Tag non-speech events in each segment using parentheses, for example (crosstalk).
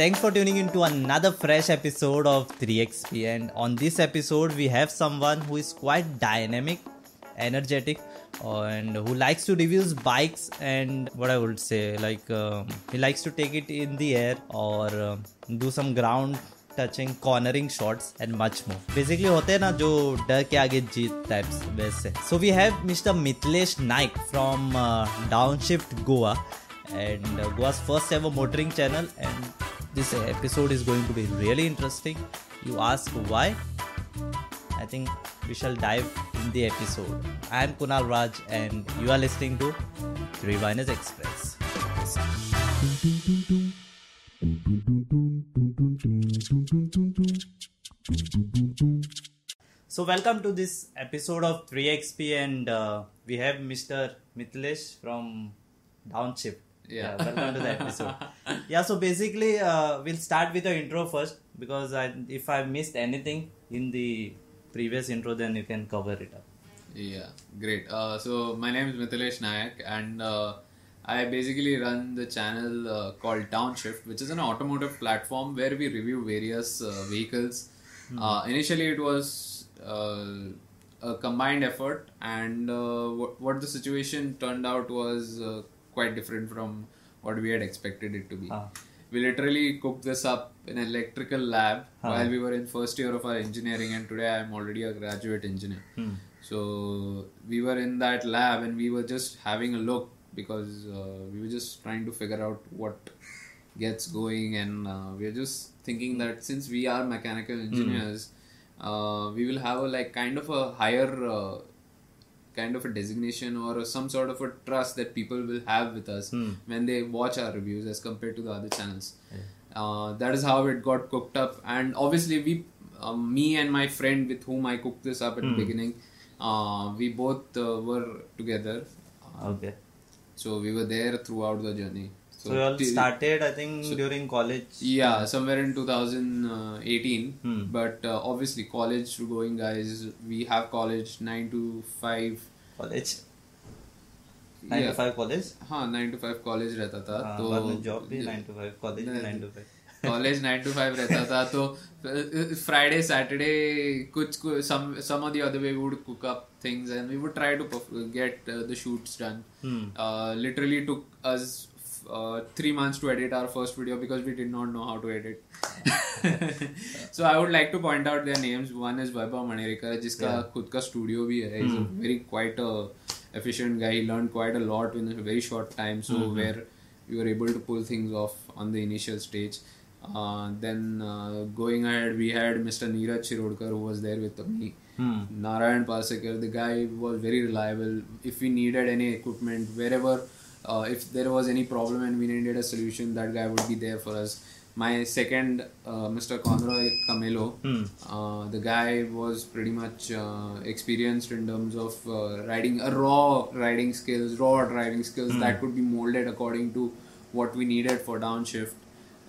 Thanks for tuning in to another fresh episode of 3XP. And on this episode, we have someone who is quite dynamic, energetic, and who likes to reviews bikes and what I would say, like um, he likes to take it in the air or um, do some ground touching cornering shots and much more basically होते हैं ना जो डर के आगे जीत types वैसे so we have mister Mithilesh Naik from Downshift Goa and uh, Goa's first ever motoring channel. And this episode is going to be really interesting. You ask why? I think we shall dive in the episode. I am Kunal Raj, and you are listening to Three Viners Express. So welcome to this episode of 3XP, and uh, we have Mr. Mithilesh from Downshift. Yeah. welcome to the episode. (laughs) yeah, so basically, uh, we'll start with the intro first because I, if I missed anything in the previous intro, then you can cover it up. Yeah, great. Uh, so my name is Mithilesh Nayak, and uh, I basically run the channel uh, called Downshift, which is an automotive platform where we review various uh, vehicles. Uh, initially, it was uh, a combined effort, and uh, what, what the situation turned out was uh, quite different from what we had expected it to be. Ah. We literally cooked this up in an electrical lab Ah. while we were in first year of our engineering, and today I am already a graduate engineer. Hmm. So we were in that lab and we were just having a look because uh, we were just trying to figure out what gets going, and uh, we are just thinking that since we are mechanical engineers, uh, we will have a like kind of a higher uh, kind of a designation or some sort of a trust that people will have with us Hmm. when they watch our reviews as compared to the other channels. Uh, that is how it got cooked up, and obviously we, um, me and my friend with whom I cooked this up at the beginning, uh, we both uh, were together, uh, Okay. so we were there throughout the journey So, you all till- started, I think, during college. yeah, somewhere in 2018. Hmm. But uh, obviously, college going guys, we have college nine to five. College. Nine Yeah. to five college. हाँ nine to five college रहता था हाँ, तो बाद में job भी nine to five college भी नहीं, nine to five college nine to five रहता था तो फ्राइडे सैटरडे कुछ some some or the other way we would cook up things and we would try to perf- get uh, the shoots done Hmm. uh, literally took us uh, three months to edit our first video because we did not know how to edit (laughs) so I would like to point out their names one is Vaibhav Manerikar जिसका खुद का studio भी है he's a very quite a efficient guy he learned quite a lot in a very short time so where we were able to pull things off on the initial stage uh, then uh, going ahead we had Mr. Neeraj Shirodkar who was there with me Hmm. Narayan Parsekar, the guy was very reliable. If we needed any equipment, wherever, uh, if there was any problem and we needed a solution, that guy would be there for us. My second, uh, Mr. Conroy Camelo, Hmm. uh, the guy was pretty much uh, experienced in terms of uh, riding a raw riding skills, raw riding skills that could be molded according to what we needed for downshift.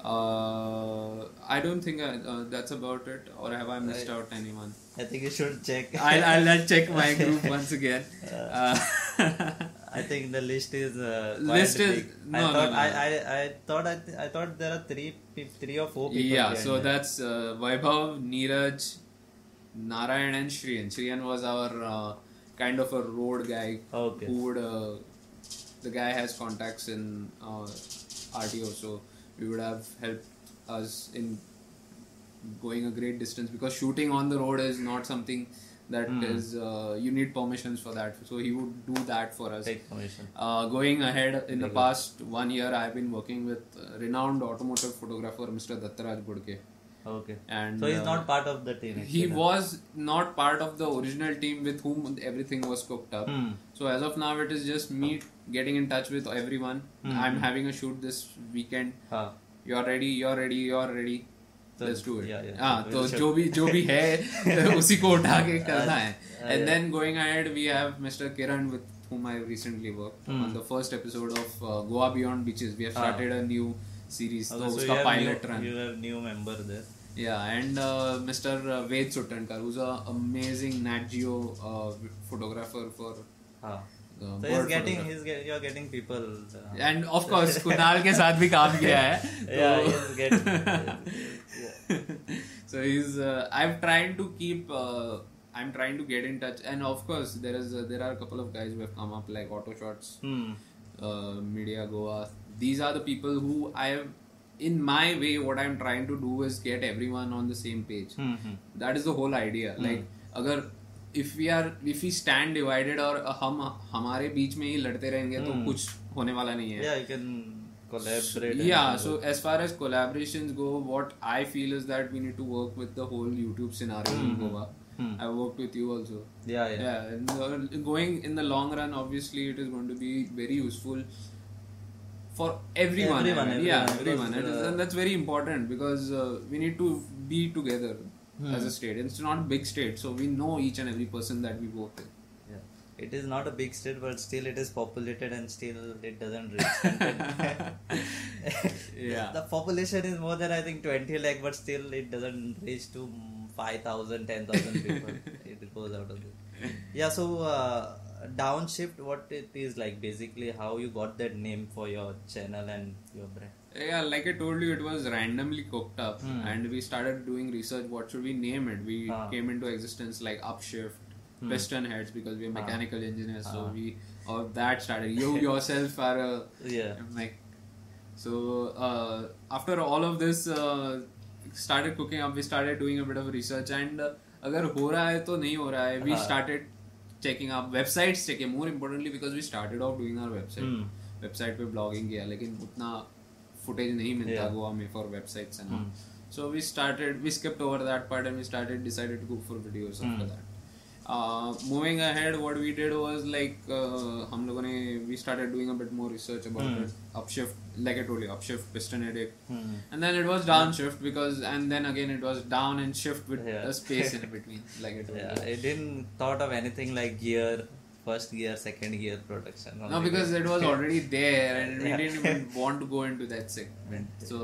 Uh, I don't think I, uh, that's about it, or have I missed out anyone? I think you should check. I'll, I'll, I'll check my (laughs) group once again. Uh, (laughs) I think the list is uh, quite List is- big. no, I no, thought no. I, I, I thought I, th- I thought there are three three or four people. yeah, so it. that's uh, Vaibhav, Neeraj, Narayan, and Shriyan. Shriyan was our uh, kind of a road guy Okay. who would. Uh, the guy has contacts in uh, RTO, so we would have helped us in going a great distance because shooting on the road is not something that is uh, you need permissions for that. So he would do that for us. take permission. Uh, going ahead, in the past one year, I have been working with uh, renowned automotive photographer Mr. Dattaraj Budke. Okay. And so he's uh, not part of the team. He was not part of the original team with whom everything was cooked up. Hmm. So as of now, it is just me getting in touch with everyone. Hmm. I'm having a shoot this weekend. हाँ. You're ready. You're ready. You're ready. So, Let's do it. yeah, yeah. हाँ, So तो जो भी जो भी है उसी को उठा के करना है. Uh, And yeah. then going ahead, we have Mr. Kiran with whom I recently worked Hmm. on the first episode of uh, Goa Beyond Beaches. We have started Ah. a new series. Okay, तो so you pilot new, run. You have new member there. Yeah, and uh, Mr. Ved Suttankar, who's an amazing Nat Geo uh, photographer for हाँ. uh, So he's getting, he's get, you're getting people. Uh, and of course Kunal के साथ भी काम किया है yeah, तो- he's getting. So he's uh, i'm trying to keep uh, i'm trying to get in touch and of course there is uh, there are a couple of guys who have come up like auto shots Hmm. uh, media goa these are the people who i have in my way what i'm trying to do is get everyone on the same page Hmm. hmm. that is the whole idea hmm. like अगर if we are if we stand divided और हम हमारे बीच में ही लड़ते रहेंगे तो कुछ होने वाला नहीं है Yeah, you can collaborate. yeah so as far as collaborations go what i feel is that we need to work with the whole youtube scenario in goa Hmm. i worked with you also Yeah, yeah. yeah and, uh, going in the long run obviously it is going to be very useful for everyone, Everyone, I mean. yeah everyone, everyone is- uh, and that's very important because uh, we need to be together Hmm. as a state it's not a big state so we know each and every person that we work with. It is not a big state, but still it is populated and still it doesn't reach. (laughs) Yeah. The population is more than I think 20 lakh, but still it doesn't reach to 5,000, 10,000 people. (laughs) it goes out of it. Yeah, so uh, downshift, what it is like basically how you got that name for your channel and your brand. Yeah, like I told you, it was randomly cooked up, Hmm. and we started doing research. What should we name it? We Ah. came into existence like Upshift, Hmm. Piston Heads, because we're Ah. mechanical engineers. So Ah. we, or that started. You yourself are a Yeah. like. So uh, after all of this uh, started cooking up, we started doing a bit of research, and uh, अगर हो रहा है तो नहीं हो रहा है. We हाँ. started checking up websites checking more importantly because we started off doing our website. Hmm. Website पे ब्लॉगिंग किया लेकिन उतना फुटेज नहीं मिलता. गोवा में for websites and Hmm. So we started we skipped over that part and we started decided to go for videos after Hmm. That moving ahead what we did was like हम लोगों ने we started doing a bit more research Hmm. About it upshift like I told you upshift piston edit Hmm. and then it was downshift because and then again it was down and shift with Yeah. a space in between like I told Yeah, you. I didn't thought of anything like gear, first gear, second gear production. No, only because it was already (laughs) there, and we Yeah. didn't even want to go into that segment. (laughs) So,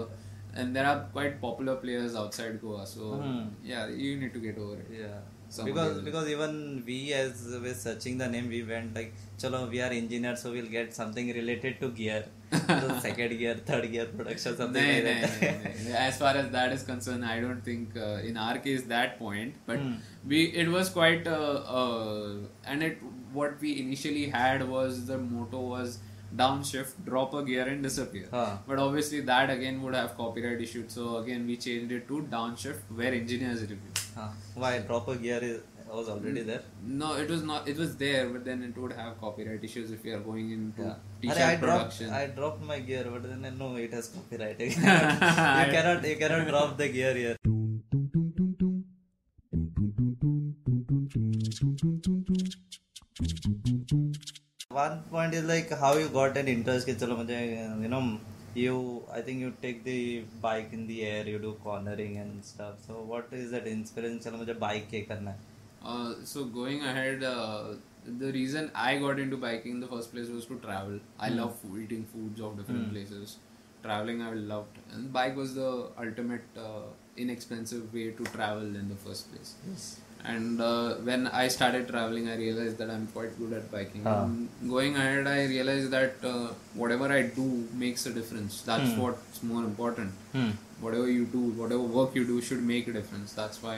and there are quite popular players outside Goa. So, Hmm. yeah, you need to get over it. Yeah. Because because even we as we're searching the name we went like chalo we are engineers so we'll get something related to gear so (laughs) second gear third gear production something Nahin, like nahin, that nahin. As far as that is concerned, I don't think uh, in our case that point, but Hmm. we it was quite uh, uh, and it what we initially had was the motto was downshift, drop a gear and disappear. Huh. But obviously that again would have copyright issues, so again we changed it to downshift, where engineers review. Huh. Proper gear is, was already there. No, it was not. It was there, but then it would have copyright issues if you are going into yeah. t-shirt I production. Dropped, I dropped my gear, but then no, it has copyright. (laughs) you (laughs) cannot, you cannot drop the gear here. One point is like how you got an interest. Ki, chalo, mujhe, you know you i think you take the bike in the air you do cornering and stuff. So what is that inspiration? mujhe bike karna hai uh, so going ahead uh, the reason i got into biking in the first place was to travel. I mm. love eating foods of different mm. places. Traveling i loved. And bike was the ultimate uh, inexpensive way to travel in the first place. Yes. And uh, when I started traveling, I realized that I'm quite good at biking. And going ahead, I realized that uh, whatever I do makes a difference. That's Hmm. what's more important hmm. whatever you do, whatever work you do should make a difference. That's why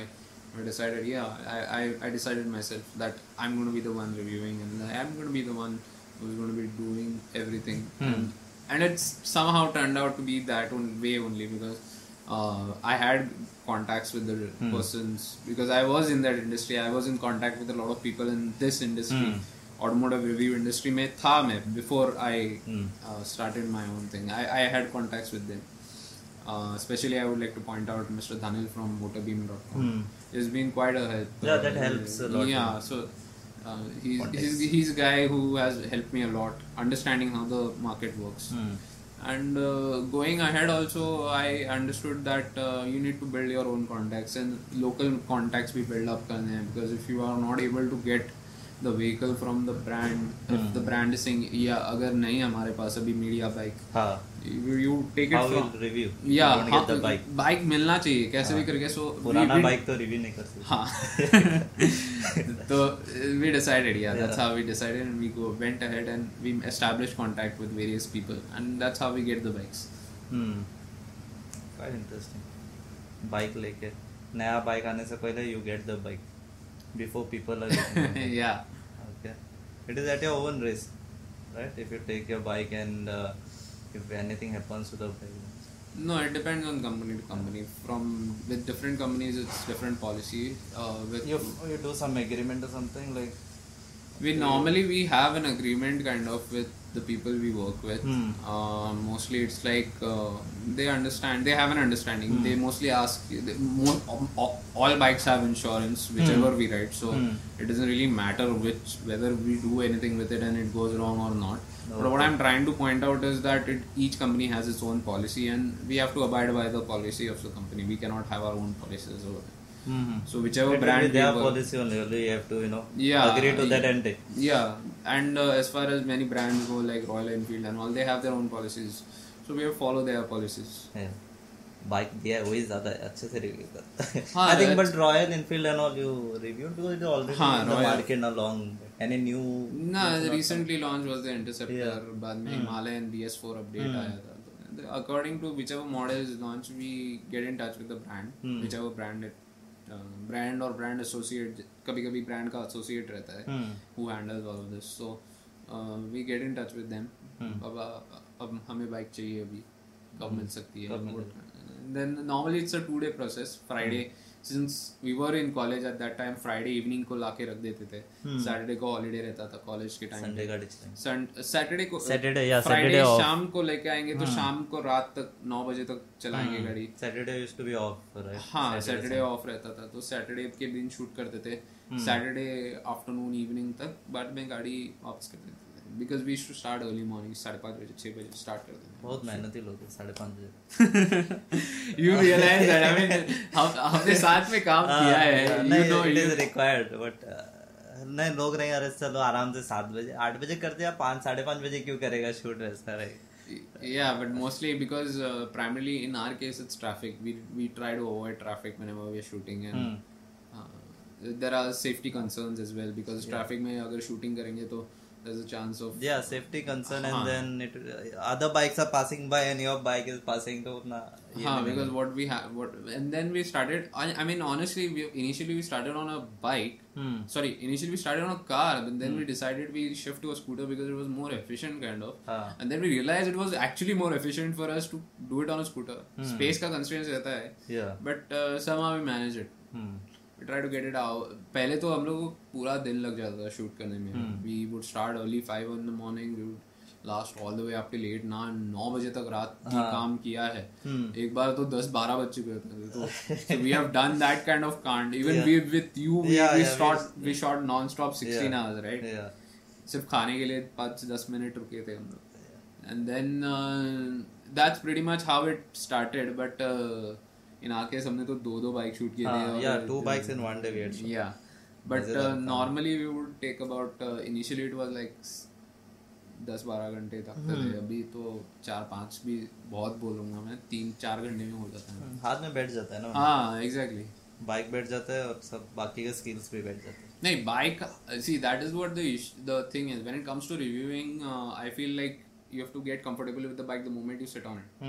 I decided, yeah, I, I, I decided myself that I'm going to be the one reviewing and I'm going to be the one who's going to be doing everything. Hmm. And, and it's somehow turned out to be that way only because uh, I had contacts with the hmm. persons because I was in that industry. I was in contact with a lot of people in this industry, hmm. automotive review industry. Me, tha me before I hmm. uh, started my own thing. I, I had contacts with them. Uh, especially, I would like to point out Mr. Dhanil from motorbeam.com. It's been quite a help. Yeah, that helps a lot. Yeah, so uh, he's, he's, he's, a guy who has helped me a lot understanding how the market works. Mm and uh, going ahead also i understood that uh, you need to build your own contacts and local contacts we build up because if you are not able to get the vehicle from the brand the brand is saying या अगर नहीं हमारे पास अभी media bike हाँ। You take it from review या bike मिलना चाहिए कैसे भी करके सो पुराना बाइक तो रिव्यू नहीं करते हाँ। (laughs) तो वी डिसाइडेड या that's how we decided and we go went ahead and we establish contact with various people and that's how we get the bikes hmm quite interesting bike लेके। नया bike आने से पहले you get the bike before people are (laughs) yeah. Okay. It is at your own risk right? If you take your bike and uh, if anything happens to the bike. No it depends on company to company. From with different companies it's different policy uh, with you, you do some agreement or something like we normally we have an agreement kind of with the people we work with. Hmm. Uh, mostly it's like uh, they understand. They have an understanding. Hmm. They mostly ask. They, mo- all, all bikes have insurance, whichever we ride. So Hmm. it doesn't really matter which whether we do anything with it and it goes wrong or not. But what I'm trying to point out is that it, each company has its own policy, and we have to abide by the policy of the company. We cannot have our own policies. mm-hmm. So whichever it will brand be we their work- policy only only you have to you know Yeah, agree to that yeah. and take Yeah, and uh, as far as many brands go, like Royal Enfield and all, they have their own policies. So we have to follow their policies. Bike दिया वही ज्यादा अच्छे से review करता है हाँ, I think that's- but royal Enfield and all you reviewed because it already हाँ, in the Royal- market ना long any new No, the recently launched was the Interceptor. Yeah. Hmm. बाद में Himalayan BS4 update आया था. तो According to whichever model is launched, we get in touch with the brand, Hmm. whichever brand it, brand और brand associate कभी कभी brand का associate रहता है who handles all of this so we get in touch with them अब अब हमें bike चाहिए अभी। कब मिल सकती है? Then normally it's a two day process Friday hmm. Since we were in college at that time friday evening को लाके रख देते थे। सैटरडे को हॉलीडे रहता था कॉलेज के टाइम संडे का डिस्टेंस सैटरडे को Saturday, yeah, फ्राइडे. Hmm. शाम को लेके आएँगे तो शाम को रात तक नौ बजे तक चलाएँगे गाड़ी। Saturday used to be off right हाँ सैटरडे ऑफ़ रहता था तो सैटरडे के दिन शूट करते थे। Hmm. सैटरडे आफ्टरनून इवनिंग तक बाद में गाड़ी वापस कर देते थे। Because we to start early morning साढ़े पाँच बजे छः बजे स्टार्ट कर देते बहुत मेहनती लोग हैं साढ़े पाँच बजे you realise that I mean हम हमने साथ में काम किया है हाँ, you know it is required but नहीं लोग नहीं अरे चलो आराम से सात बजे आठ बजे कर दिया पाँच साढ़े पाँच बजे क्यों करेगा शूट वैसा रहे yeah but mostly because uh, primarily in our case it's traffic we we try to avoid traffic whenever we're shooting and Hmm. uh, there are safety concerns as well because traffic में अगर shooting करेंगे तो there's a chance of yeah safety concern uh-huh. and then it, uh, other bikes are passing by and your bike is passing through na, uh-huh, because what we have what and then we started I, I mean honestly we initially we started on a bike hmm. sorry initially we started on a car but then hmm. we decided we shift to a scooter because it was more efficient kind of uh. and then we realized it was actually more efficient for us to do it on a scooter hmm. space ka constraints hai yeah but uh, somehow we managed it hmm. Try to get it out पहले तो हम लोग पूरा दिन लग जाता था shoot करने में। We would start early five in the morning we would last all the way आपके लेट ना नौ बजे तक रात हाँ. काम किया है। hmm. एक बार तो दस बारह बज चुके होते थे तो we have done that kind of कांड even we with you we shot we shot non stop sixteen hours right सिर्फ़ खाने के लिए पाँच दस मिनट रुके थे हम लोग। And then that's pretty much how it started but in our case हमने तो दो दो बाइक शूट किए थे हाँ, या two bikes in one day we had या but normally we would take about initially it was like दस बारह घंटे तक तो हम्म। थे। अभी तो चार पाँच भी बहुत बोलूँगा मैं तीन चार घंटे में हो जाता है। हाथ में बैठ जाता है ना हाँ एग्जैक्टली बाइक बैठ जाता है और सब बाकी के स्किल्स भी बैठ जाते हैं। नहीं bike see that is what the the thing is when it comes to reviewing I feel like you have to get comfortable with the bike the moment you sit on it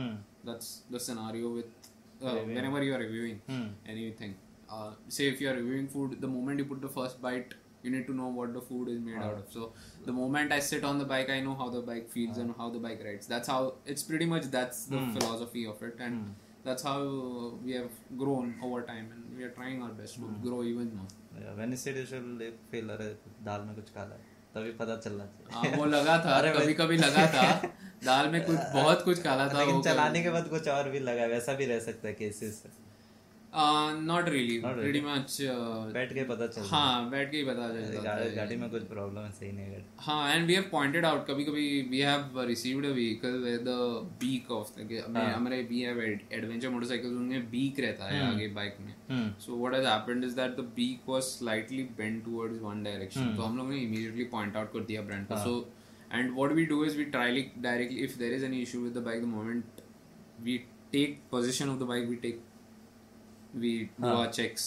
that's the scenario with uh, Reviewing. whenever you are reviewing Hmm. anything uh, say if you are reviewing food the moment you put the first bite you need to know what the food is made out of so the moment i sit on the bike i know how the bike feels and how the bike rides that's how it's pretty much that's the philosophy of it and that's how we have grown over time and we are trying our best to grow even more Yeah, when you said you should feel अरे दाल में कुछ काला है तभी पता चलना हाँ, चाहिए वो लगा था अरे कभी कभी लगा था। दाल में कुछ (laughs) बहुत कुछ काला था लेकिन चलाने के बाद कुछ और भी लगा वैसा भी रह सकता है cases not really pretty much बैठ के पता चल हाँ। बैठ के ही पता चल है। गाड़ी में कुछ प्रॉब्लम है सही नहीं है। हाँ and we have pointed out कभी कभी we have received a vehicle with the beak of हमारे वी हैव एडवेंचर मोटरसाइकिल्स उनमें बीक रहता है हम्म। आगे बाइक में। So what has happened is that the beak was slightly bend towards one direction तो हम लोगों ने इमीडिएटली पॉइंट आउट कर दिया ब्रांड को। So and what we do is we try directly if there is any issue with the bike the moment we take position of the bike we take we do our checks.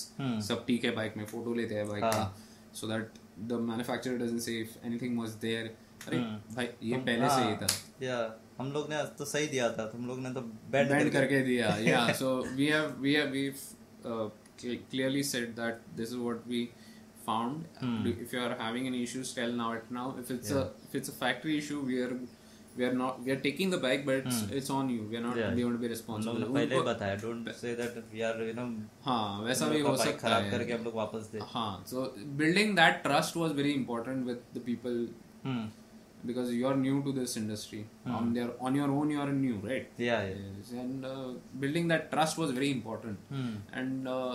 सब ठीक है bike में photo लेते हैं bike का so that the manufacturer doesn't say if anything was there. अरे भाई ये पहले से ही था या हम लोग ने तो सही दिया था तुम लोग ने तो बेंड bend करके दिया yeah so we have we have we've uh, cl- clearly said that this is what we found Do- if you are having any issues tell now it now if it's a if it's a factory issue we are we are not we are taking the bike but it's it's on you we are not Yeah. going to be हम लोग responsible ने पहले ही बताया don't say that we are you no हाँ वैसा भी हो सकता खराब है करके हम लोग वापस दे हाँ so building that trust was very important with the people hmm because you are new to this industry on their on your own you are new right या या Yes, and uh, building that trust was very important hmm and uh,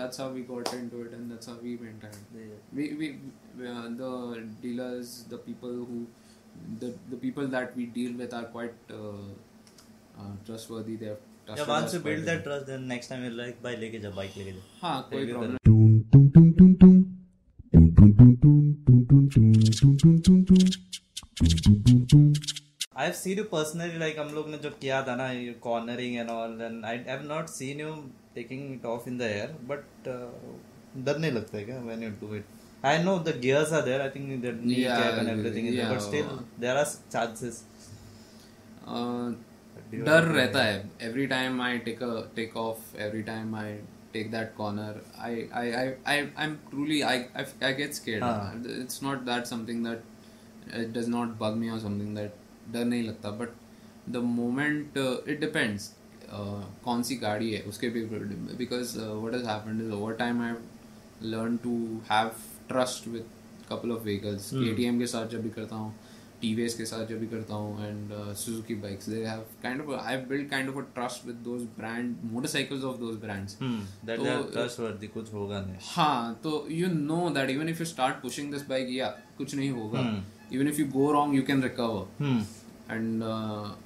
that's how we got into it and that's how we went ahead we, we uh, the dealers the people who the the people that we deal with are quite uh, uh, trustworthy. They have trusted yeah, once you build that trust, then next time you're like, buy, leke जा, bike leke लेके जा. हाँ, कोई problem. I have seen you personally, like हम लोग ने जो किया था ना ये cornering and all, and I have not seen you taking it off in the air, but uh, डर नहीं लगता है क्या when you do it? I know the gears are there I think that knee Yeah, cap and everything is yeah. But still there are chances Uh, डर रहता है every time I take a take off every time I take that corner I I I I I am truly I I get scared it's not that something that it does not bug me और something that डर नहीं लगता but the moment it depends कौन सी गाड़ी है उसके भी because what has happened is over time I learn to have trust with couple of vehicles KTM के साथ जब भी करता हूँ टी वी एस के साथ जब भी करता हूँ and Suzuki bikes they have kind of I build kind of a trust with those brand motorcycles of those brands that they are trustworthy कुछ होगा नहीं। हाँ तो you know that even if you start pushing this bike या कुछ नहीं होगा। Even if you go wrong you can recover and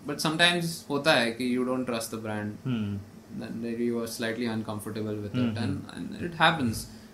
but sometimes होता है कि you don't trust the brand then you are slightly uncomfortable with it and it happens hmm.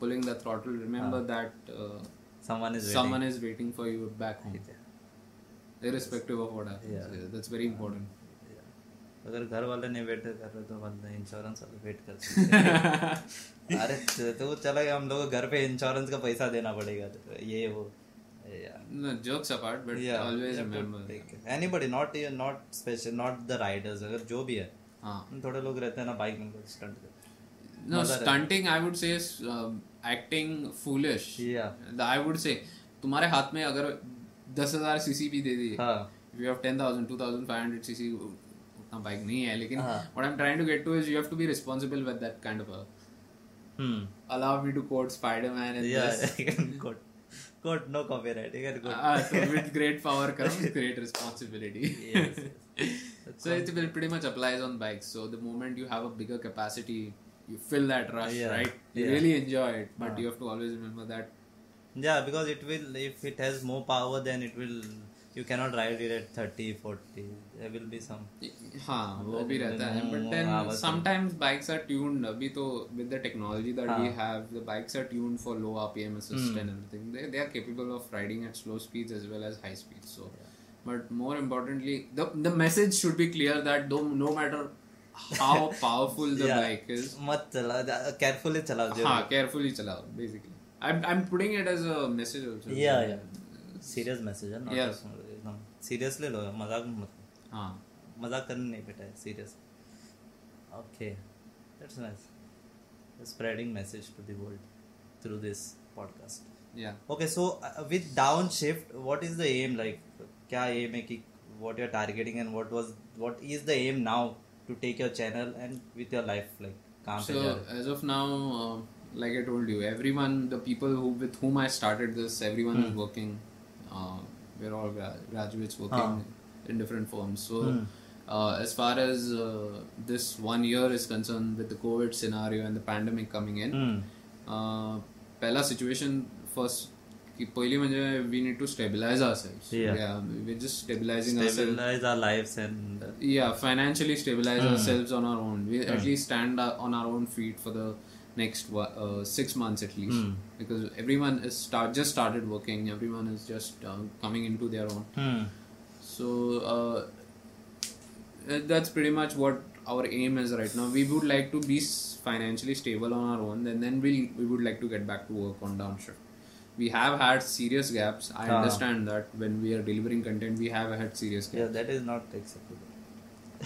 pulling the throttle remember uh, that uh, someone is someone waiting. is waiting for you back home yeah. irrespective of what happens Yeah. Yeah, that's very important अगर घर वाले नहीं wait कर रहे तो बंदा insurance वाले wait कर सकते अरे तो तो चला गया हम लोग घर पे इंश्योरेंस का पैसा देना पड़ेगा तो ये वो yeah no jokes apart but yeah always remember take it. anybody not not special not the riders अगर जो भी है हाँ थोड़े लोग रहते हैं ना बाइक में stunt no Mother stunting I would say is uh, acting foolish yeah I would say तुम्हारे हाथ में अगर दस हज़ार सीसी भी दे दी हाँ if you have 10,000 2,500 cc उतना बाइक नहीं है लेकिन हाँ. what I'm trying to get to is you have to be responsible with that kind of a hmm allow me to quote Spider-Man in yeah this can quote quote no copyright you can quote Ah, so with great power comes great responsibility. Yes, so it will pretty much applies on bikes. So the moment you have a bigger capacity, you feel that rush, Yeah, right? You yeah. really enjoy it, but you have to always remember that. Yeah, because it will, if it has more power, then it will, you cannot ride it at 30, 40. There will be some. हाँ वो भी रहता है but हाँ, then बस- sometimes bikes are tuned अभी तो with the technology that we हाँ. have the bikes are tuned for low RPM assist and everything they, they are capable of riding at slow speeds as well as high speeds so but more importantly the the message should be clear that though no matter how powerful the Yeah. bike is मत चला carefully चलाओ जो हाँ carefully चलाओ basically I'm I'm putting it as a message also Yeah, yeah. Serious message है ना Yes. एकदम seriously लो मजाक मत हाँ मजाक करने नहीं बेटा है serious. Okay, that's nice. spreading message to the world through this podcast. Yeah. Okay, so uh, with downshift, what is the aim like? क्या aim है कि what you're targeting and what was what is the aim now to take your channel and with your life like calm so as of now uh, like i told you everyone the people who with whom i started this everyone mm. is hmm. working uh, we're all gra- graduates working uh. in different forms. so mm. as far as uh, this one year is concerned with the covid scenario and the pandemic coming in mm. situation first की पहिली म्हणजे we need to stabilize ourselves. Yeah. yeah we're just stabilizing ourselves. Stabilize our lives and uh, yeah financially stabilize Hmm. ourselves on our own we at least stand uh, on our own feet for the next wa- uh, six months at least Hmm. because everyone is start just started working everyone is just uh, coming into their own hmm. so uh, uh, that's pretty much what our aim is right now we would like to be s- financially stable on our own and then we we would like to get back to work on downshift we have had serious gaps i Ah. understand that when we are delivering content we have had serious gaps yeah that is not acceptable.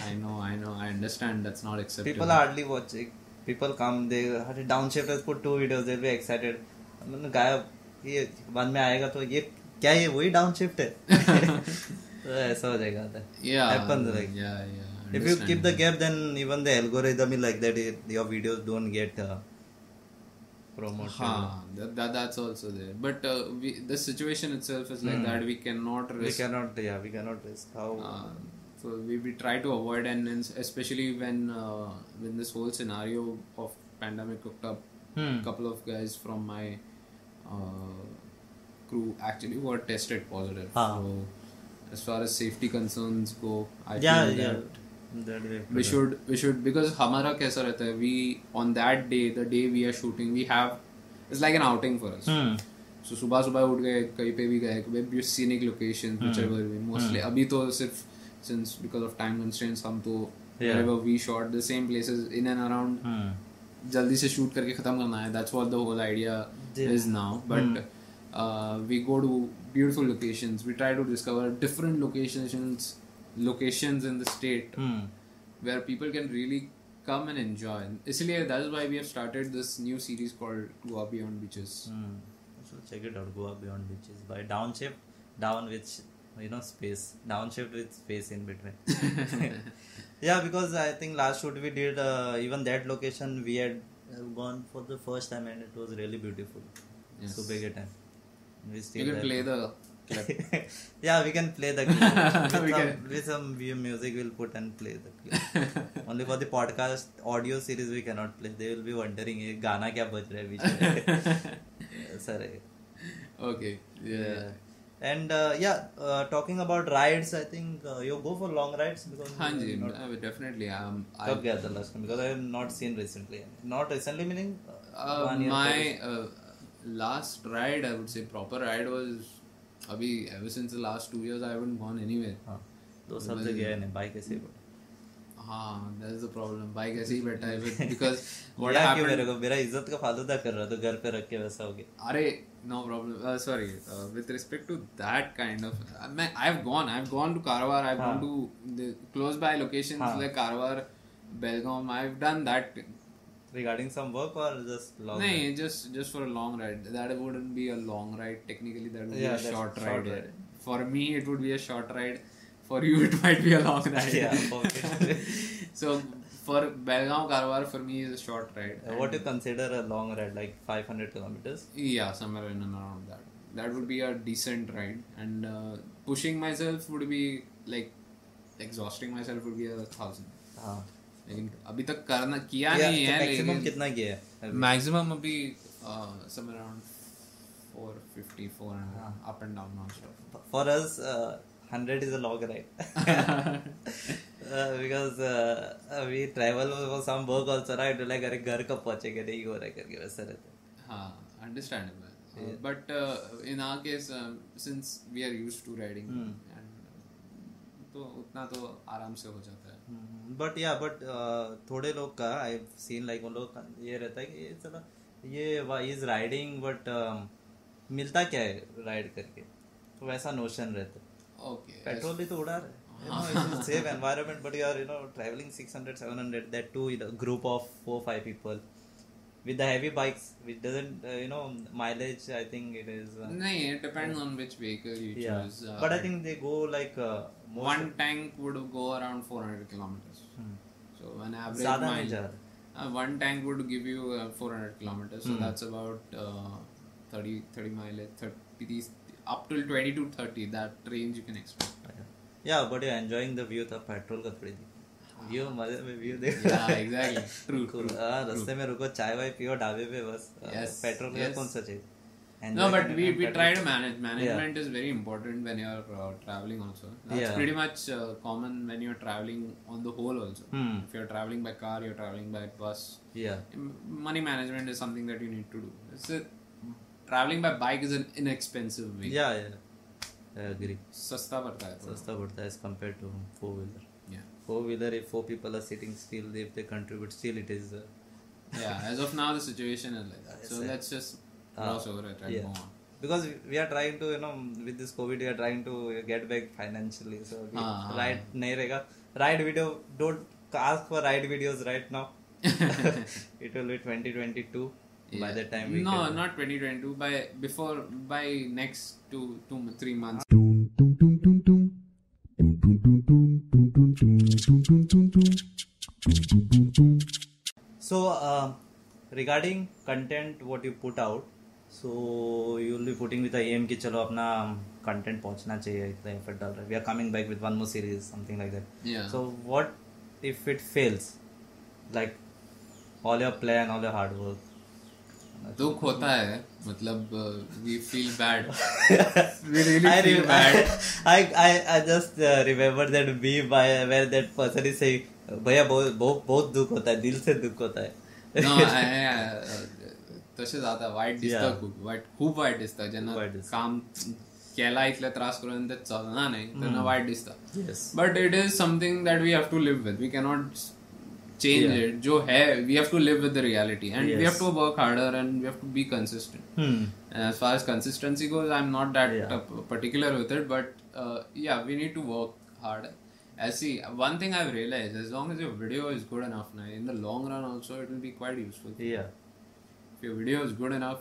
I know, I know, I understand that's not acceptable. People are hardly watching. People come, they "अरे downshift has put two videos, they'll be excited. मैंने गायब ये बाद में आएगा तो ये क्या ये वही downshift है (laughs) तो ऐसा हो जाएगा था yeah, happens like yeah, yeah. I if you understand keep the that. gap then even the algorithm is like that it, your videos don't get uh, promoted Huh, that, that that's also there. But uh, we, the situation itself is like that. We cannot Hmm. we cannot yeah we cannot risk how Uh, so we, we try to avoid, and especially when uh, when this whole scenario of pandemic cooked up, Hmm. a couple of guys from my uh, crew actually were tested positive. So as far as safety concerns go, I yeah yeah that we should we should because हमारा कैसा रहता है we on that day the day we are shooting we have it's like an outing for us hmm. so सुबह सुबह उठ गए कहीं पे भी गए scenic locations whichever way mostly hmm. अभी तो सिर्फ़ since because of time constraints हम तो Yeah. wherever we shot the same places in and around Hmm. जल्दी से शूट करके खत्म करना है that's what the whole idea Yeah. is now but hmm. uh, we go to beautiful locations we try to discover different locations locations in the state mm. where people can really come and enjoy. Isliye, that is why we have started this new series called Goa Beyond Beaches. Mm. So check it out, Goa Beyond Beaches by Downshift, down with you know space, downshift with space in between. (laughs) yeah, because I think last shoot we did uh, even that location we had gone for the first time and it was really beautiful. Yes. So big a time. We you can play the clip. (laughs) yeah, we can play the (laughs) clip. With, we some, with some music, we'll put and play the clip. (laughs) Only for the podcast audio series, we cannot play. They will be wondering, hey, Ghana kya baj Sorry. Okay. Yeah. yeah. And uh, yeah, uh, talking about rides, I think uh, you go for long rides because. Hanji, not... Definitely. Um, I've gaya tha last time? Because I have not seen recently. Not recently, meaning. Uh, uh, my uh, last ride, I would say proper ride was अभी ever since the last two years I haven't gone anywhere हाँ दो साल से गया नहीं bike ऐसे ही हाँ is the problem bike ऐसे ही बैठा है बिकॉज़ व्हाट हैपेंड मेरे को मेरा इज़्ज़त का फालतू कर रहा तो घर पे रख के वैसा हो गया। अरे no problem sorry with respect to that kind of मैं I have gone I have gone to Karwar I have gone to close by locations like Karwar Belgaum I have done that regarding some work or just long No, ride? just just for a long ride. That wouldn't be a long ride. Technically, that would Yeah, be a short, short ride. ride. For me, it would be a short ride. For you, (laughs) it might be a long (laughs) ride. Yeah, okay. (laughs) so for Belgaum, Karwar, for me is a short ride. Uh, what you consider a long ride like 500 kilometers Yeah, somewhere in and around that. That would be a decent ride, and uh, pushing myself would be like exhausting myself would be a thousand. हाँ लेकिन अभी तक करना किया Yeah, नहीं तो है लेकिन कितना किया है मैक्सिमम अभी somewhere around 450 400 up and down non-stop. for us uh, 100 is a long ride uh, because uh, uh, we travel for some work also right like अरे घर कब पहुँचेंगे नहीं हो रहा है करके वैसा रहता है हाँ, understandable. Uh, but uh, in our case, um, since we are used to riding, and uh, तो उतना तो आराम से हो जाता है. बट या बट थोड़े लोग का आई सीन लाइक उन लोग का ये रहता है कि ये चला ये इज़ राइडिंग बट मिलता क्या है राइड करके तो वैसा नोशन रहता है Okay. पेट्रोल ही तो उड़ा रहे save environment but you are you know travelling 600 700 that too in group of 4 5 people with the heavy bikes which doesn't uh, you know mileage i think it is uh, no it depends on which vehicle you yeah. choose uh, but i think they go like uh, one tank would go around 400 kilometers hmm. so an average mile, uh, one tank would give you uh, 400 kilometers so hmm. that's about 30 30 mileage 30 up till 20 to 30 that range you can expect yeah, yeah but you're enjoying the view of petrol ka view मज़े में view देखो. Cool. true, हाँ, true. रास्ते में रुको चाय वाय पियो ढाबे पे बस पेट्रोल का कौन सा चाहिए No, but we, we try to manage. Management yeah. is very important when you're uh, traveling also. That's Yeah. pretty much uh, common when you're traveling on the whole also. Hmm. If you're traveling by car, you're traveling by bus. yeah Money management is something that you need to do. It's a, traveling by bike is an inexpensive way. yeah yeah I agree सस्ता पड़ता है. सस्ता पड़ता है as compared to four wheeler. four wheeler if four people are sitting still if they contribute still it is uh, yeah as of now the situation is like that so yes, let's just uh, cross uh, over it and yeah. move on because we are trying to you know with this covid we are trying to get back financially so we uh-huh. right nahi right video don't ask for right videos right now (laughs) it will be 2022 yeah. by the time we no can, not 2022 by before by next two two three months So, uh, regarding content, what you put out, so you will be putting with em कि चलो अपना content पहुँचना चाहिए इतना effort डाल रहे we are coming back with one more series something like that so what if it fails like all your plan all your hard work दुख होता है मतलब we feel bad we really I, feel bad (laughs) I, I, I just uh, remember that meme by where that person is saying भैया बहुत बहुत बहुत दुख होता है दिल से दुख होता है. नो तसे जाता वाईट दिसतं. खूप वाईट खूप वाईट दिसतं ज्यांना. काम केला इथले त्रास करून ते चालणार नाही त्यांना वाईट दिसतं yes. But it is something that we have to live with we cannot change yeah. it we have to live with the reality and yes. we have to work harder and we have to be consistent hmm. Uh, as far as consistency goes I'm not that yeah. particular with it but uh, yeah we need to work harder I see one thing I've realized as long as your video is good enough now in the long run also it will be quite useful yeah if your video is good enough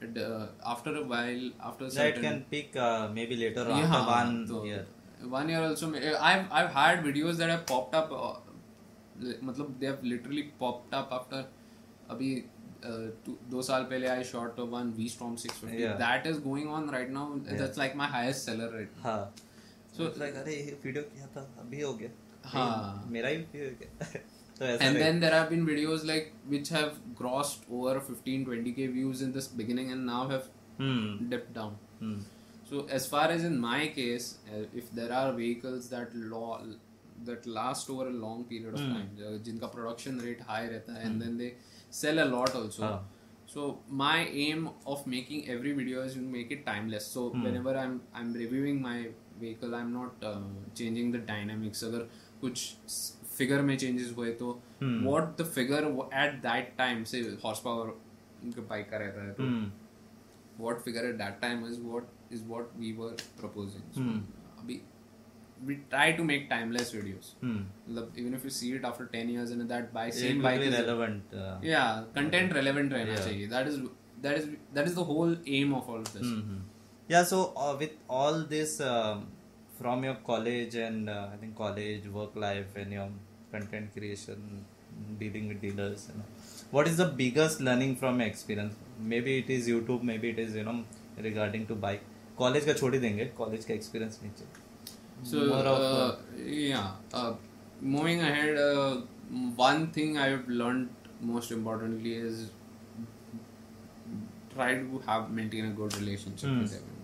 it, uh, after a while after a certain, it can pick uh, maybe later on yeah, after one so year one year also I've, I've had videos that have popped up uh, मतलब they have literally popped up after अभी दो साल पहले I shot one we storm 650 that is going on right now that's like my highest seller right हाँ so like अरे ये video किया था अभी हो गया हाँ मेरा ही वीडियो क्या and then there have been videos like which have grossed over 15 20k views in this beginning and now have hmm. dipped down hmm. so as far as in my case if there are vehicles that that last over a long period of time, uh, जिनका production rate high रहता है, and then they sell a lot also. हाँ. So my aim of making every video is to make it timeless. So whenever I'm I'm reviewing my vehicle, I'm not uh, changing the dynamics. अगर कुछ figure में changes हुए तो what the figure at that time say horsepower उनके bike का रहता है तो Hmm. what figure at that time is what is what we were proposing. So Hmm. abhi, we try to make timeless videos. Hmm. मतलब, even if you see it after 10 years and that bike It same will bike be is relevant uh, yeah content relevant रहना Yeah. चाहिए that is that is that is the whole aim of all of this Mhm. Yeah, so uh, with all this um, from your college and uh, I think college, work life, and your content creation, dealing with dealers, you know, what is the biggest learning from your experience? Maybe it is YouTube, maybe it is you know regarding to bike. College का छोड़ ही देंगे college का experience नहीं चाहिए so More of, uh, yeah uh, moving ahead uh, one thing i've learned most importantly is try to have maintain a good relationship Hmm. with everyone.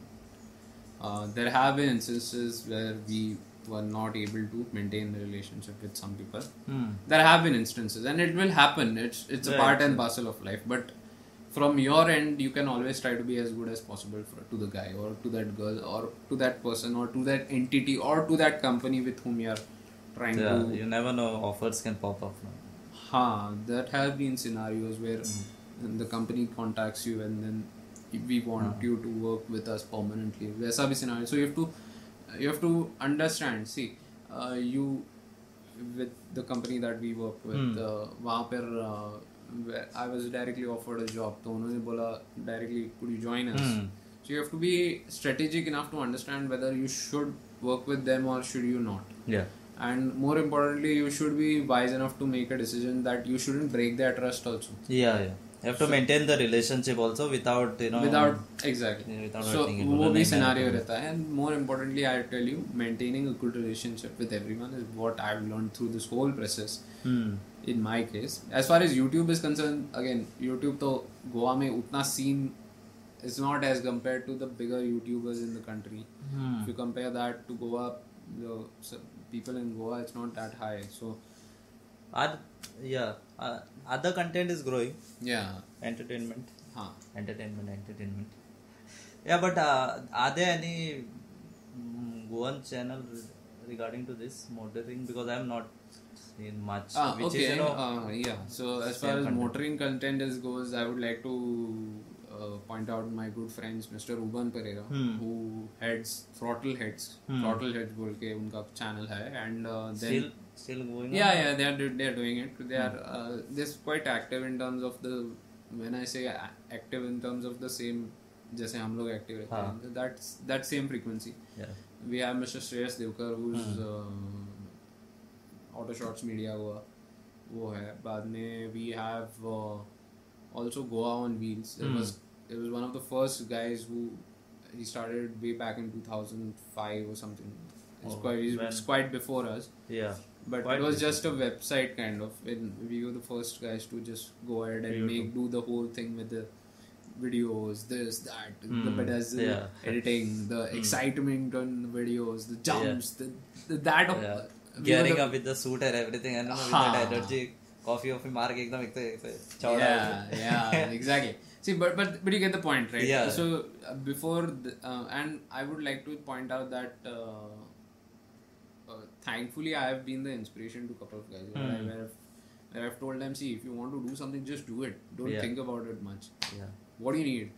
Uh, there have been instances where we were not able to maintain the relationship with some people. Hmm. there have been instances and it will happen. It's it's a part and parcel of life but from your end you can always try to be as good as possible for, to the guy or to that girl or to that person or to that entity or to that company with whom you are trying Yeah, to you never know offers can pop up. now. ha that have been scenarios where the company contacts you and then we want you to work with us permanently वैसा भी scenario so you have to you have to understand see uh, you with the company that we work with Hmm. uh, वहाँ पर uh, where I was directly offered a job तो उन्होंने बोला directly could you join us Hmm. so you have to be strategic enough to understand whether you should work with them or should you not Yeah. and more importantly you should be wise enough to make a decision that you shouldn't break their trust also Yeah, yeah. You have to maintain the relationship also without, you know. without exactly Yeah, without so hurting it. वो Without भी hurting scenario it. रहता है and more importantly I tell you maintaining a good relationship with everyone is what I've learned through this whole process Hmm. in my case as far as YouTube is concerned again YouTube तो गोवा में उतना scene is not as compared to the bigger YouTubers in the country Hmm. if you compare that to Goa the so people in Goa it's not that high so Oth- yeah. Uh, other content is growing. yeah Entertainment. हाँ Entertainment, entertainment. Yeah, but uh, are there any mm, Goan channel regarding to this motoring? Because I'm not seen much. Ah, which okay. is, you know, uh, yeah. So as far as content. motoring content is goes, I would like to uh, point out my good friends, Mr. Ruban Pereira, Hmm. who heads Throttle Heads. Hmm. Throttle Heads बोल के उनका channel है, and uh, then still still going yeah, on? yeah, they are do- they are doing it. They are uh, they're quite active in terms of the when I say a- active in terms of the same जैसे हम लोग active रहते हाँ. हैं that's that same frequency. Yeah. We have Mr. Shreyas Devkar who's uh, Auto Shots Media हुआ वो है बाद में we have uh, also Goa on Wheels it Hmm. was it was one of the first guys who he started way back in 2005 or something it's Oh, quite it's when- quite before us Yeah. but Quite it was just a website kind of and we were the first guys to just go ahead and make do the whole thing with the videos this that mm, the hmm, yeah. editing the mm. excitement on videos the jumps yeah. the, the, that of, yeah. gearing the, up with the suit and everything and with that energy coffee of mark ekdam yeah yeah (laughs) exactly see but, but but you get the point right yeah so uh, before the, uh, and i would like to point out that uh, thankfully i have been the inspiration to a couple of guys where, I, Hmm. where, I've, where i've told them see if you want to do something just do it don't Yeah. think about it much Yeah. what do you need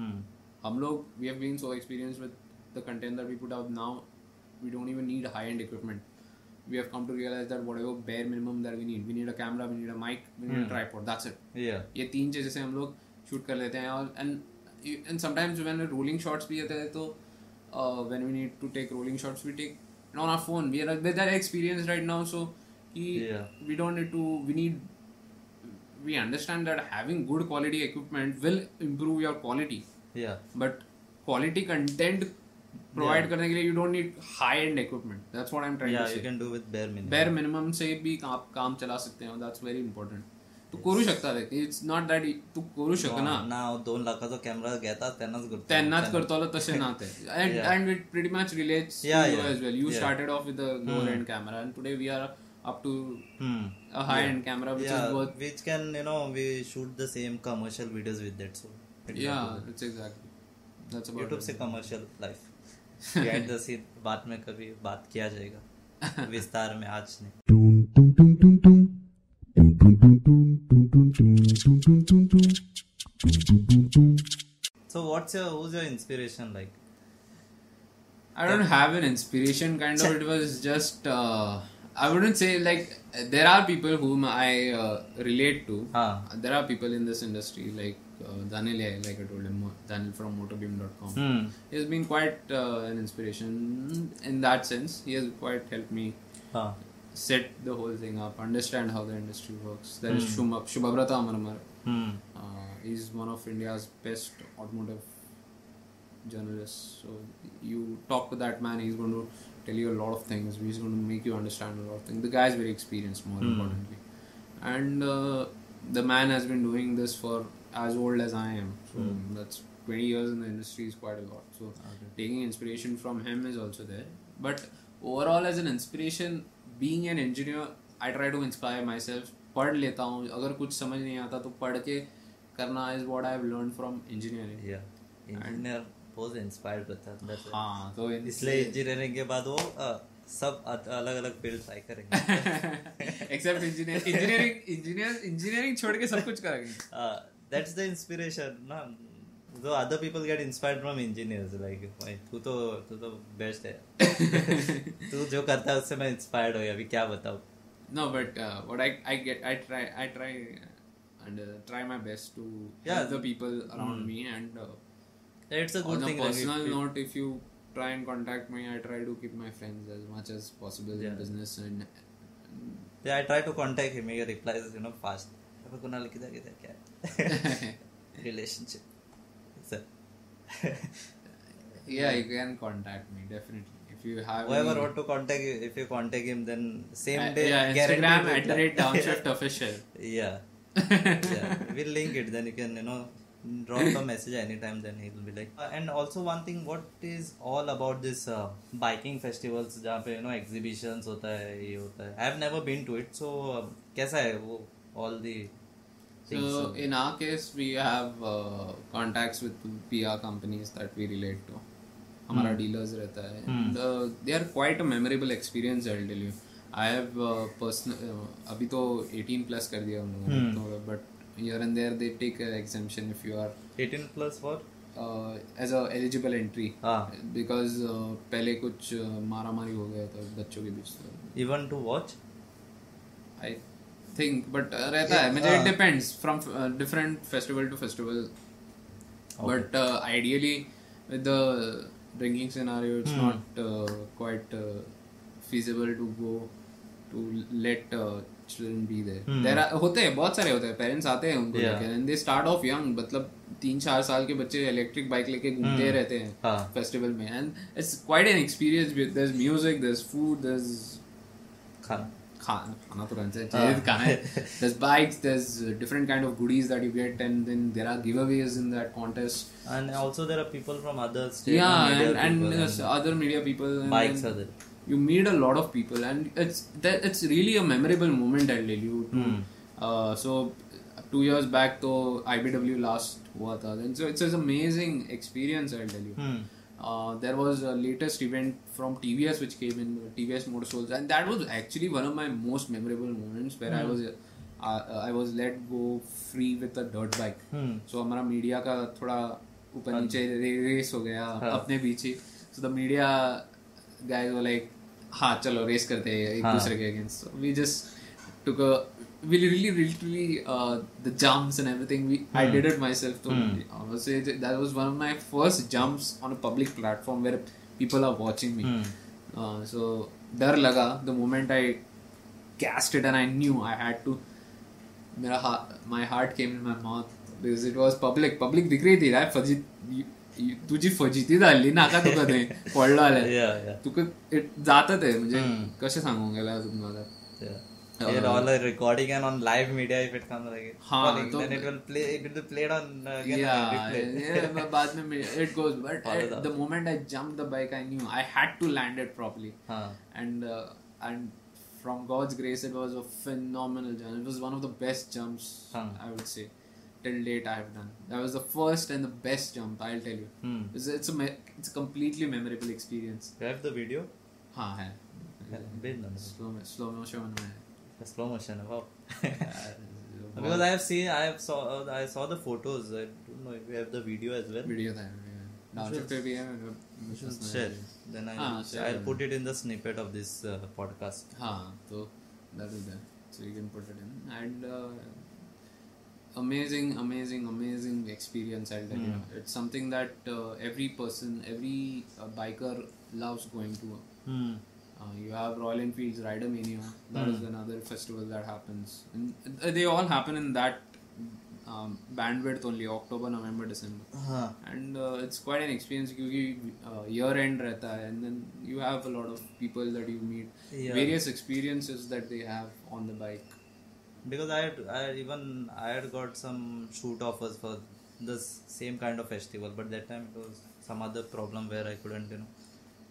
Hmm. हम लोग we have been so experienced with the content that we put out now we don't even need high end equipment we have come to realize that whatever bare minimum that we need we need a camera we need a mic we need a Hmm. tripod that's it Yeah. ये तीन चीज़ें से हम लोग shoot कर लेते हैं और and and sometimes when rolling shots भी आते हैं तो when we need to take rolling shots we take and on our phone. We are with that experience right now, so we don't need to. We need. We understand that having good quality equipment will improve your quality. Yeah. But quality content provide करने के लिए you don't need high end equipment. That's what I'm trying yeah, to you can do with bare minimum. Bare minimum से भी आप काम चला सकते हो. That's very important. तू करू शकता ते इट्स नॉट दॅट तू करू शकना ना हांव दोन लाखाचो कॅमेरा घेता तेन्नाच करता तेन्नाच करतलो तशें ना ते and and it pretty much relates as well you started off with a lower end camera and today we are up to hmm. a high yeah. end camera which yeah, is worth which can you know we shoot the same commercial videos with that so exactly. yeah it's exactly that's about YouTube it. से commercial life behind the scene बात में कभी बात किया जाएगा विस्तार में आज नहीं so what's your who's your inspiration like I don't have an inspiration kind of. It was just uh, I wouldn't say like there are people whom I uh, relate to. There are people in this industry like uh, Daniel, like I told him, Daniel from Motorbeam.com. hmm. He has been quite uh, an inspiration in that sense. He has quite helped me set the whole thing up, understand how the industry works. There is Shubha, Shubhabrata Marmar. Hmm. Uh, he's one of India's best automotive journalists. So you talk to that man, he's going to tell you a lot of things. He's going to make you understand a lot of things. The guy is very experienced, more Hmm. importantly, and uh, the man has been doing this for as old as I am. So Hmm. that's 20 years in the industry is quite a lot. So Okay. taking inspiration from him is also there. But overall, as an inspiration, being an engineer, I try to inspire myself. पढ़ लेता हूँ। अगर कुछ समझ नहीं आता तो पढ़ के करना is what I have learn from engineering yeah. Engineer बहुत इंस्पायर्ड करता है that's हाँ तो इसलिए इंजीनियरिंग के बाद वो सब अलग अलग फ़ील्ड ट्राई करेंगे। Except engineer engineering engineer engineering छोड़ के सब कुछ करेंगे। (laughs) that's the inspiration ना? other people get inspired from engineers like भाई तू तो तू तो बेस्ट है। (laughs) तू जो करता है उससे मैं इंस्पायर्ड हो अभी क्या बताऊँ? no but uh, what I, I get i try i try uh, and uh, try my best to yeah. help the people around mm. me and uh, it's a good on thing a personal like note if you try and contact me i try to keep my friends as much as possible yeah. in business and, and yeah i try to contact him. He replies you know fast. (laughs) Relationship. Yeah you (laughs) can contact me definitely if you have whoever any- want to contact you if you contact him then same Uh, day yeah guaranteed instagram at the reply. rate downshift official (laughs) yeah (laughs) yeah we'll link it then you can you know drop a message anytime then he'll be like Uh, and also one thing what is all about this uh, biking festivals जहाँ पे you know exhibitions होता है ये होता है I have never been to it so uh, कैसा है वो all the things So in our case, we have uh, contacts with PR companies that we relate to. हमारा डीलर्स रहता है। They are quite a memorable experience I tell you I have personal अभी तो 18 plus कर दिया उन्होंने तो but here and there they take examination if you are 18 plus for age a eligible entry because पहले कुछ मारा मारी हो गया था बच्चों के बीच even to watch I think but रहता है। मुझे it depends from different festival to festival but ideally with the drinking scenario, it's not uh, quite uh, feasible to go to let uh, children be there. There are होते हैं बहुत सारे होते हैं parents आते हैं उनको Yeah. लेके and they start off young मतलब तीन चार साल के बच्चे इलेक्ट्रिक बाइक लेके घूमते रहते हैं हाँ फेस्टिवल में and it's quite an experience with there's music there's food there's खाना खाना खाना तो रंज है चीज खाना है (laughs) there's bikes there's uh, different kind of goodies that you get and then there are giveaways in that contest and also there are people from other states yeah media and, and people yes, other media people and bikes then are there you meet a lot of people and it's that it's really a memorable moment I'll tell you to, uh, so two years back तो IBW last हुआ था then so it's an amazing experience I'll tell you hmm. Uh, there was a latest event from TVS which came in TVS Motorcycles and that was actually one of my most memorable moments where mm. I was uh, I was let go free with a dirt bike Hmm. so हमारा media का थोड़ा ऊपर नीचे race हो गया अपने बीच ही so the media guys were like हाँ चलो रेस करते हैं एक दूसरे के against so we just took a we really literally uh, the jumps and everything we mm. I did it myself so I would say that was one of my first jumps on a public platform where people are watching me Mm. uh, so डर लगा the moment I cast it and I knew I had to मेरा heart my heart came in my mouth because it was public public दिख रही थी यार fuzzy तुझी फजिती झाली नाका तुका थंय पडलो जाल्यार तुका जाता ते म्हणजे कशें सांगूंक गेला तुम्हाला Yeah. Here all are recording and on live media if it comes like it, हाँ, calling, तो- then it will play it will be played on uh, again yeah, replay. yeah, but (laughs) बाद में it goes but Follow at that. the moment I jumped the bike I knew I had to land it properly हाँ and uh, and from God's grace it was a phenomenal jump it was one of the best jumps Huh. I would say till date I have done that was the first and the best jump I'll tell you hmm. it's, it's a me- it's a completely memorable experience you have the video हाँ है भेज दो slow slow motion में the (laughs) slow motion. Wow. (laughs) because I have seen, I have saw, uh, I saw the photos. I don't know if we have the video as well. Video there. Then I. Ah, I'll put it in the snippet of this uh, podcast. Ha. so that is there. So you can put it in and. Uh, amazing amazing amazing experience And mm. it's something that uh, every person every uh, biker loves going to mm. Uh, you have Royal Enfield's Rider Mania. That mm. is hmm. another festival that happens. And uh, they all happen in that um, bandwidth only October, November, December. Uh-huh. And uh, it's quite an experience because uh, year end rehta hai, and then you have a lot of people that you meet, yeah. various experiences that they have on the bike. Because I had, I even I had got some shoot offers for the same kind of festival, but that time it was some other problem where I couldn't you know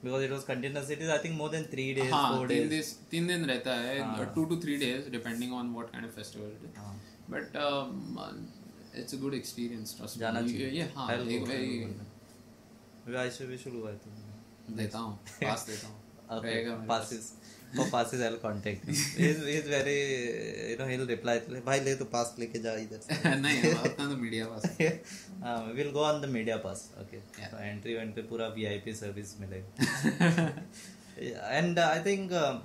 because it was continuous it is I think more than 3 days 4 days 3 दिन रहता है 2 to 3 days depending on what kind of festival it is but it's a good experience trust me जाना चाहिए। ये हाँ एक very I should we should go I think देता हूँ (laughs) (laughs) पास देता हूँ। रहेगा passes For passes, I'll contact him. He's, he's very, you know, he'll reply. भाई ले तो pass लेके जा इधर. नहीं अपना तो media pass uh, we'll go on the media pass. Okay. Yeah. So entry event पे पूरा VIP service मिलेगा. And uh, I think uh,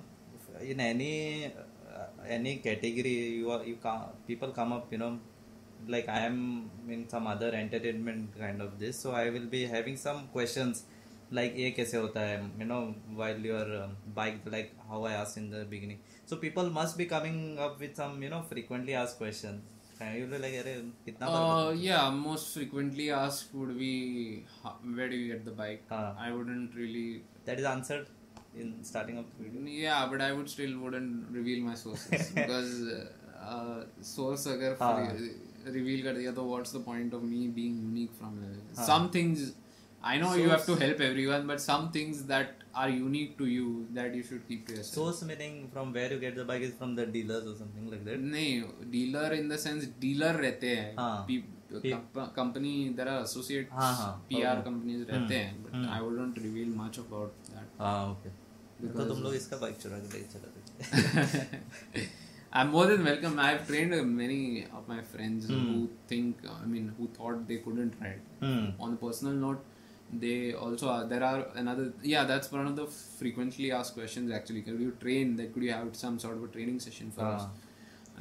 in any uh, any category you are you come people come up you know like I am in some other entertainment kind of this, so I will be having some questions like ये कैसे होता है you know while you are um, bike like how I asked in the beginning. So people must be coming up with some you know frequently asked questions. And you'll be like अरे कितना बार Uh, yeah, most frequently asked would be how, where do you get the bike? Ah. I wouldn't really. that is answered in starting of the video. Yeah, but I would still wouldn't reveal my sources because uh, source अगर हाँ. re- reveal कर दिया तो what's the point of me being unique from it? Some things I know you have to Source- help everyone, but some things that are unique to you that you should keep to yourself. Source meaning from where you get the bike is from the dealers or something like that. नहीं dealer in the sense dealer रहते हैं हाँ. Company there are associate हाँ, हाँ. PR Okay. Companies रहते हैं but I wouldn't reveal much about that हाँ okay तो तुम लोग इसका बाइक चुरा के लेके चला देते I'm more than welcome. I've trained many of my friends Hmm. who think, I mean, who thought they couldn't ride. Hmm. On a personal note, they also are. There are another. Yeah, that's one of the frequently asked questions. Actually, could you train? That could you have some sort of a training session for Ah. us?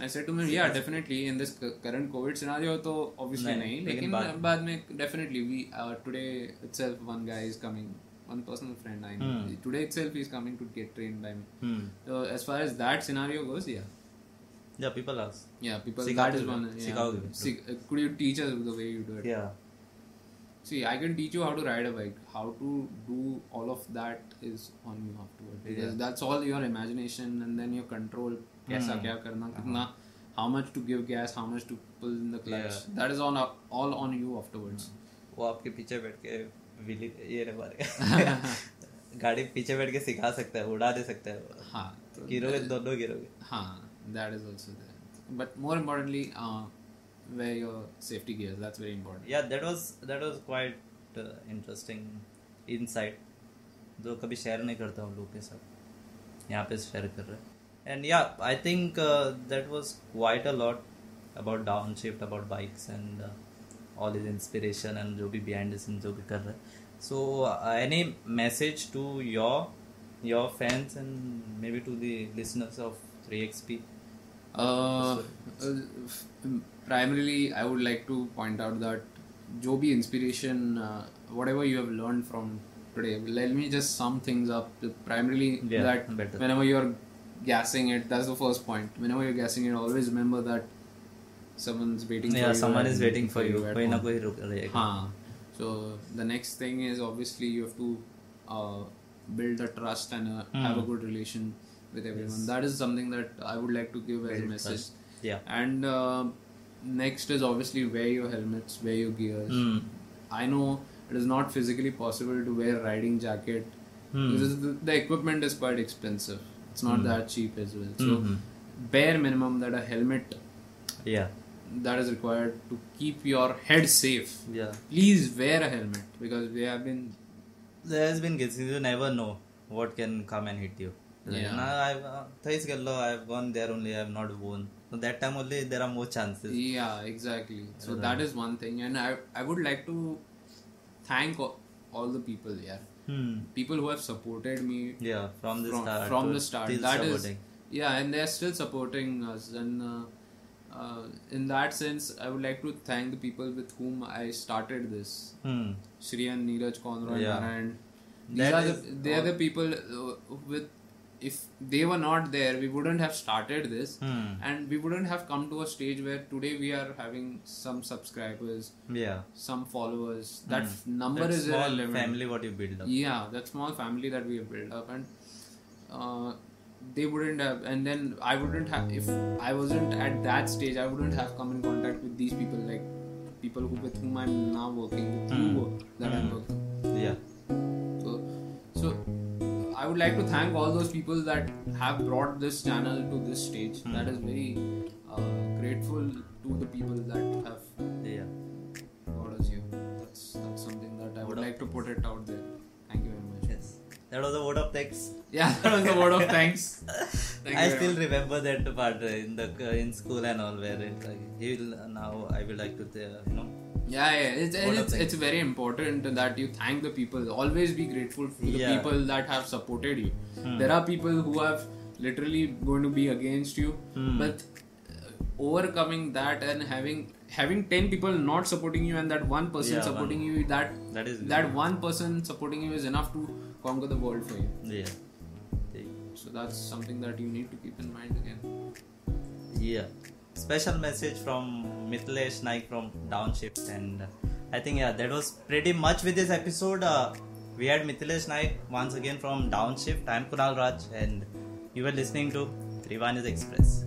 I said to him, yeah, definitely. In this cu- current COVID scenario, तो obviously नहीं, नहीं. लेकिन लेकिन बाद- बाद में definitely we uh, today itself one guy is coming. One personal friend I know. Hmm. Today itself he is coming to get trained by me. Hmm. So as far as that scenario goes, yeah. Yeah, people ask. Yeah, people. सिखाओगे that is भी, one. Yeah. सिखाओगे भी. See, uh, could you teach us the way you do it? Yeah. See, I can teach you how to ride a bike. How to do all of that is on you afterwards. Because Yeah. that's all your imagination and then your control. कैसा Hmm. क्या करना कितना how much to give gas, how much to pull in the clutch. Yeah. That is on all on you afterwards. वो आपके पीछे बैठ के Willie ये रे मारे गाड़ी पीछे बैठ के सिखा सकता है उड़ा दे सकता है हाँ तो गिरोगे दोनों गिरोगे हाँ that is also there. But more importantly, uh, wear your safety gears. That's very important. yeah that was that was quite uh, interesting insight जो कभी शेयर नहीं करता हूँ लोग के साथ यहाँ पे शेयर कर रहे हैं एंड या I think that was quite a lot about down shift about bikes and all is inspiration and जो भी बिहाइंड द जो भी कर रहे हैं so any message to your your fans and maybe to the listeners of three X P Uh, uh, f- primarily, I would like to point out that जो भी inspiration, uh, whatever you have learned from today, let me just sum things up. Primarily, Yeah, that better. whenever you're gassing it, that's the first point. Whenever you're gassing it, always remember that someone's waiting for yeah you. someone is and waiting for you at कोई ना home. कोई रुक रहेगा हाँ so the next thing is obviously you have to uh, build a trust and a, have a Hmm. good relation with everyone that is something that i would like to give as a Build message trust. yeah and uh, next is obviously wear your helmets wear your gears Hmm. i know it is not physically possible to wear a riding jacket Hmm. because the, the equipment is quite expensive it's not Hmm. that cheap as well so Mhm. bare minimum that a helmet yeah that is required to keep your head safe yeah please wear a helmet because we have been there has been cases you never know what can come and hit you Yeah. nah, I've uh, thrice I've gone there only I've not worn. That time only there are more chances yeah exactly so Right. that is one thing and i i would like to thank all, all the people yeah hmm. people who have supported me yeah from the from, start from the start That is, supporting. yeah and they're still supporting us and uh, uh, in that sense i would like to thank the people with whom i started this hmm. Shri and Neeraj Conroy Yeah. Narayan. These That are the, they are the people uh, with if they were not there we wouldn't have started this Hmm. and we wouldn't have come to a stage where today we are having some subscribers yeah some followers that Hmm. number that is small irrelevant family what you build up yeah that small family that we have built up and uh, they wouldn't have and then i wouldn't have if i wasn't at that stage i wouldn't have come in contact with these people like people who with whom i'm now working with Hmm. you that i'm Hmm. working yeah so so i would like to thank all those people that have brought this channel to this stage. Hmm. that is very uh, grateful to the people that have yeah. brought us here. That's that's something that i would like to put it out there. Thank you very much. Yes. That was a word of thanks. Yeah, (laughs) that was the word of thanks. (laughs) Thank I still much. remember that part uh, in the uh, in school and all where it's like he will now I will like to uh, you know Yeah, yeah. It's, it's, it's very important that you thank the people. Always be grateful for the Yeah. people that have supported you. Hmm. There are people who have literally going to be against you, Hmm. but uh, overcoming that and having having 10 people not supporting you and that one person Yeah, supporting you that That is that one person supporting you is enough to conquer the world for you Yeah. so that's something that you need to keep in mind again Yeah. Special message from Mithilesh Nayak from Downshift, and uh, I think yeah that was pretty much with this episode. Uh, we had Mithilesh Nayak once again from Downshift. I'm Kunal Raj, and you were listening to 3ViNERS Express.